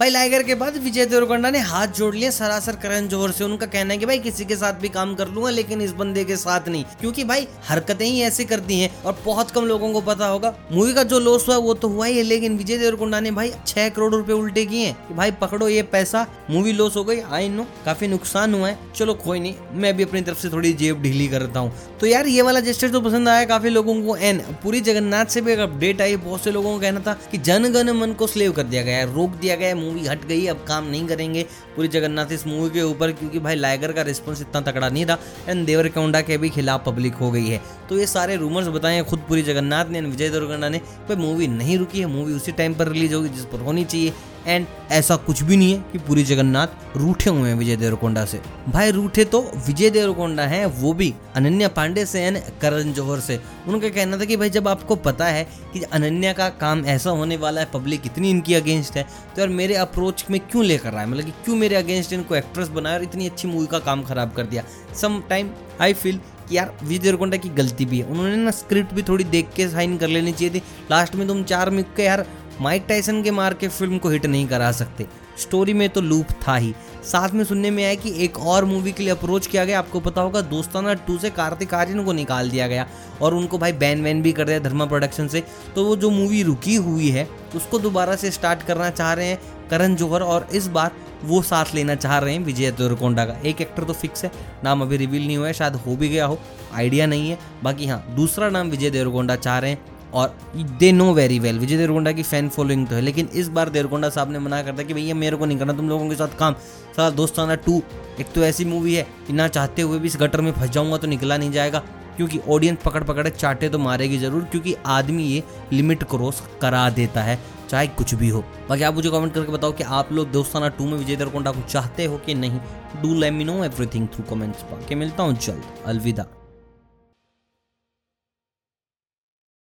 भाई, लाइगर के बाद विजय देवरकोंडा ने हाथ जोड़ लिया सरासर करण जोहर से। उनका कहना है कि भाई, किसी के साथ भी काम कर लूँगा, लेकिन इस बंदे के साथ नहीं। क्योंकि भाई, हरकतें ही ऐसी करती हैं और बहुत कम लोगों को पता होगा। मूवी का जो लॉस हुआ, वो तो हुआ ही है, लेकिन विजय देवरकोंडा ने भाई छह करोड़ रूपए उल्टे किए कि भाई, पकड़ो ये पैसा, मूवी लॉस हो गई। आई नो काफ़ी नुकसान हुआ है। चलो, कोई नहीं, मैं भी अपनी तरफ़ से थोड़ी जेब ढीली करता हूँ। तो यार, ये वाला जेस्टर तो पसंद आया काफ़ी लोगों को। एन पूरी जगन्नाथ से भी एक अपडेट आई, बहुत से लोगों को कहना था कि जनगण मन को स्लेव कर दिया गया है, रोक दिया गया है मूवी हट गई, अब काम नहीं करेंगे पूरी जगन्नाथ इस मूवी के ऊपर, क्योंकि भाई लाइगर का रिस्पॉन्स इतना तकड़ा नहीं था एंड देवर कौंडा के भी खिलाफ पब्लिक हो गई है। तो ये सारे रूमर्स बताए खुद पूरी जगन्नाथ ने एंड विजय देवरकोंडा ने भाई मूवी नहीं रुकी है, मूवी उसी टाइम पर रिलीज़ होगी जिस पर होनी चाहिए। एंड ऐसा कुछ भी नहीं है कि पूरी जगन्नाथ रूठे हुए हैं विजय देवरकोंडा से। भाई रूठे तो विजय देवरकोंडा हैं, वो भी अनन्या पांडे से एंड करण जौहर से। उनका कहना था कि भाई जब आपको पता है कि अनन्या का काम ऐसा होने वाला है पब्लिक इतनी इनकी अगेंस्ट है तो यार मेरे अप्रोच में क्यों लेकर रहा है मतलब कि क्यों मेरे अगेंस्ट इनको एक्ट्रेस बनाया और इतनी अच्छी मूवी का काम खराब कर दिया? सम टाइम आई फील कि यार विजय देवरकोंडा की गलती भी है। उन्होंने ना स्क्रिप्ट भी थोड़ी देख के साइन कर लेनी चाहिए थी। लास्ट में तुम चार मिक के यार माइक टाइसन के मार के फ़िल्म को हिट नहीं करा सकते। स्टोरी में तो लूप था ही। साथ में सुनने में आया कि एक और मूवी के लिए अप्रोच किया गया। आपको पता होगा, दोस्ताना टू से कार्तिक आर्यन को निकाल दिया गया और उनको भाई बैन वैन भी कर दिया धर्मा प्रोडक्शन से। तो वो जो मूवी रुकी हुई है, उसको दोबारा से स्टार्ट करना चाह रहे हैं करण जौहर और इस बार वो साथ लेना चाह रहे हैं विजय देवरकोंडा का। एक एक्टर तो फिक्स है, नाम अभी रिवील नहीं हुआ है, शायद हो भी गया हो आइडिया नहीं है। बाकी हाँ दूसरा नाम विजय देवरकोंडा चाह रहे हैं। और they know very well Vijay Deverakonda की फ़ैन फॉलोइंग तो है, लेकिन इस बार देवरकोंडा साहब ने मना करता कि भैया मेरे को नहीं करना, तुम लोगों के साथ काम सारा दोस्ताना टू एक तो ऐसी मूवी है कि ना चाहते हुए भी इस गटर में फंस जाऊँगा तो निकला नहीं जाएगा, क्योंकि ऑडियंस पकड़ पकड़े चाटे तो मारेगी ज़रूर, क्योंकि आदमी ये लिमिट क्रॉस करा देता है, चाहे कुछ भी हो। बाकी आप मुझे कमेंट करके बताओ कि आप लोग दोस्ताना टू में विजय देवरकोंडा को चाहते हो कि नहीं? Do let me know everything through comments बाकी मिलता हूँ जल्द, अलविदा।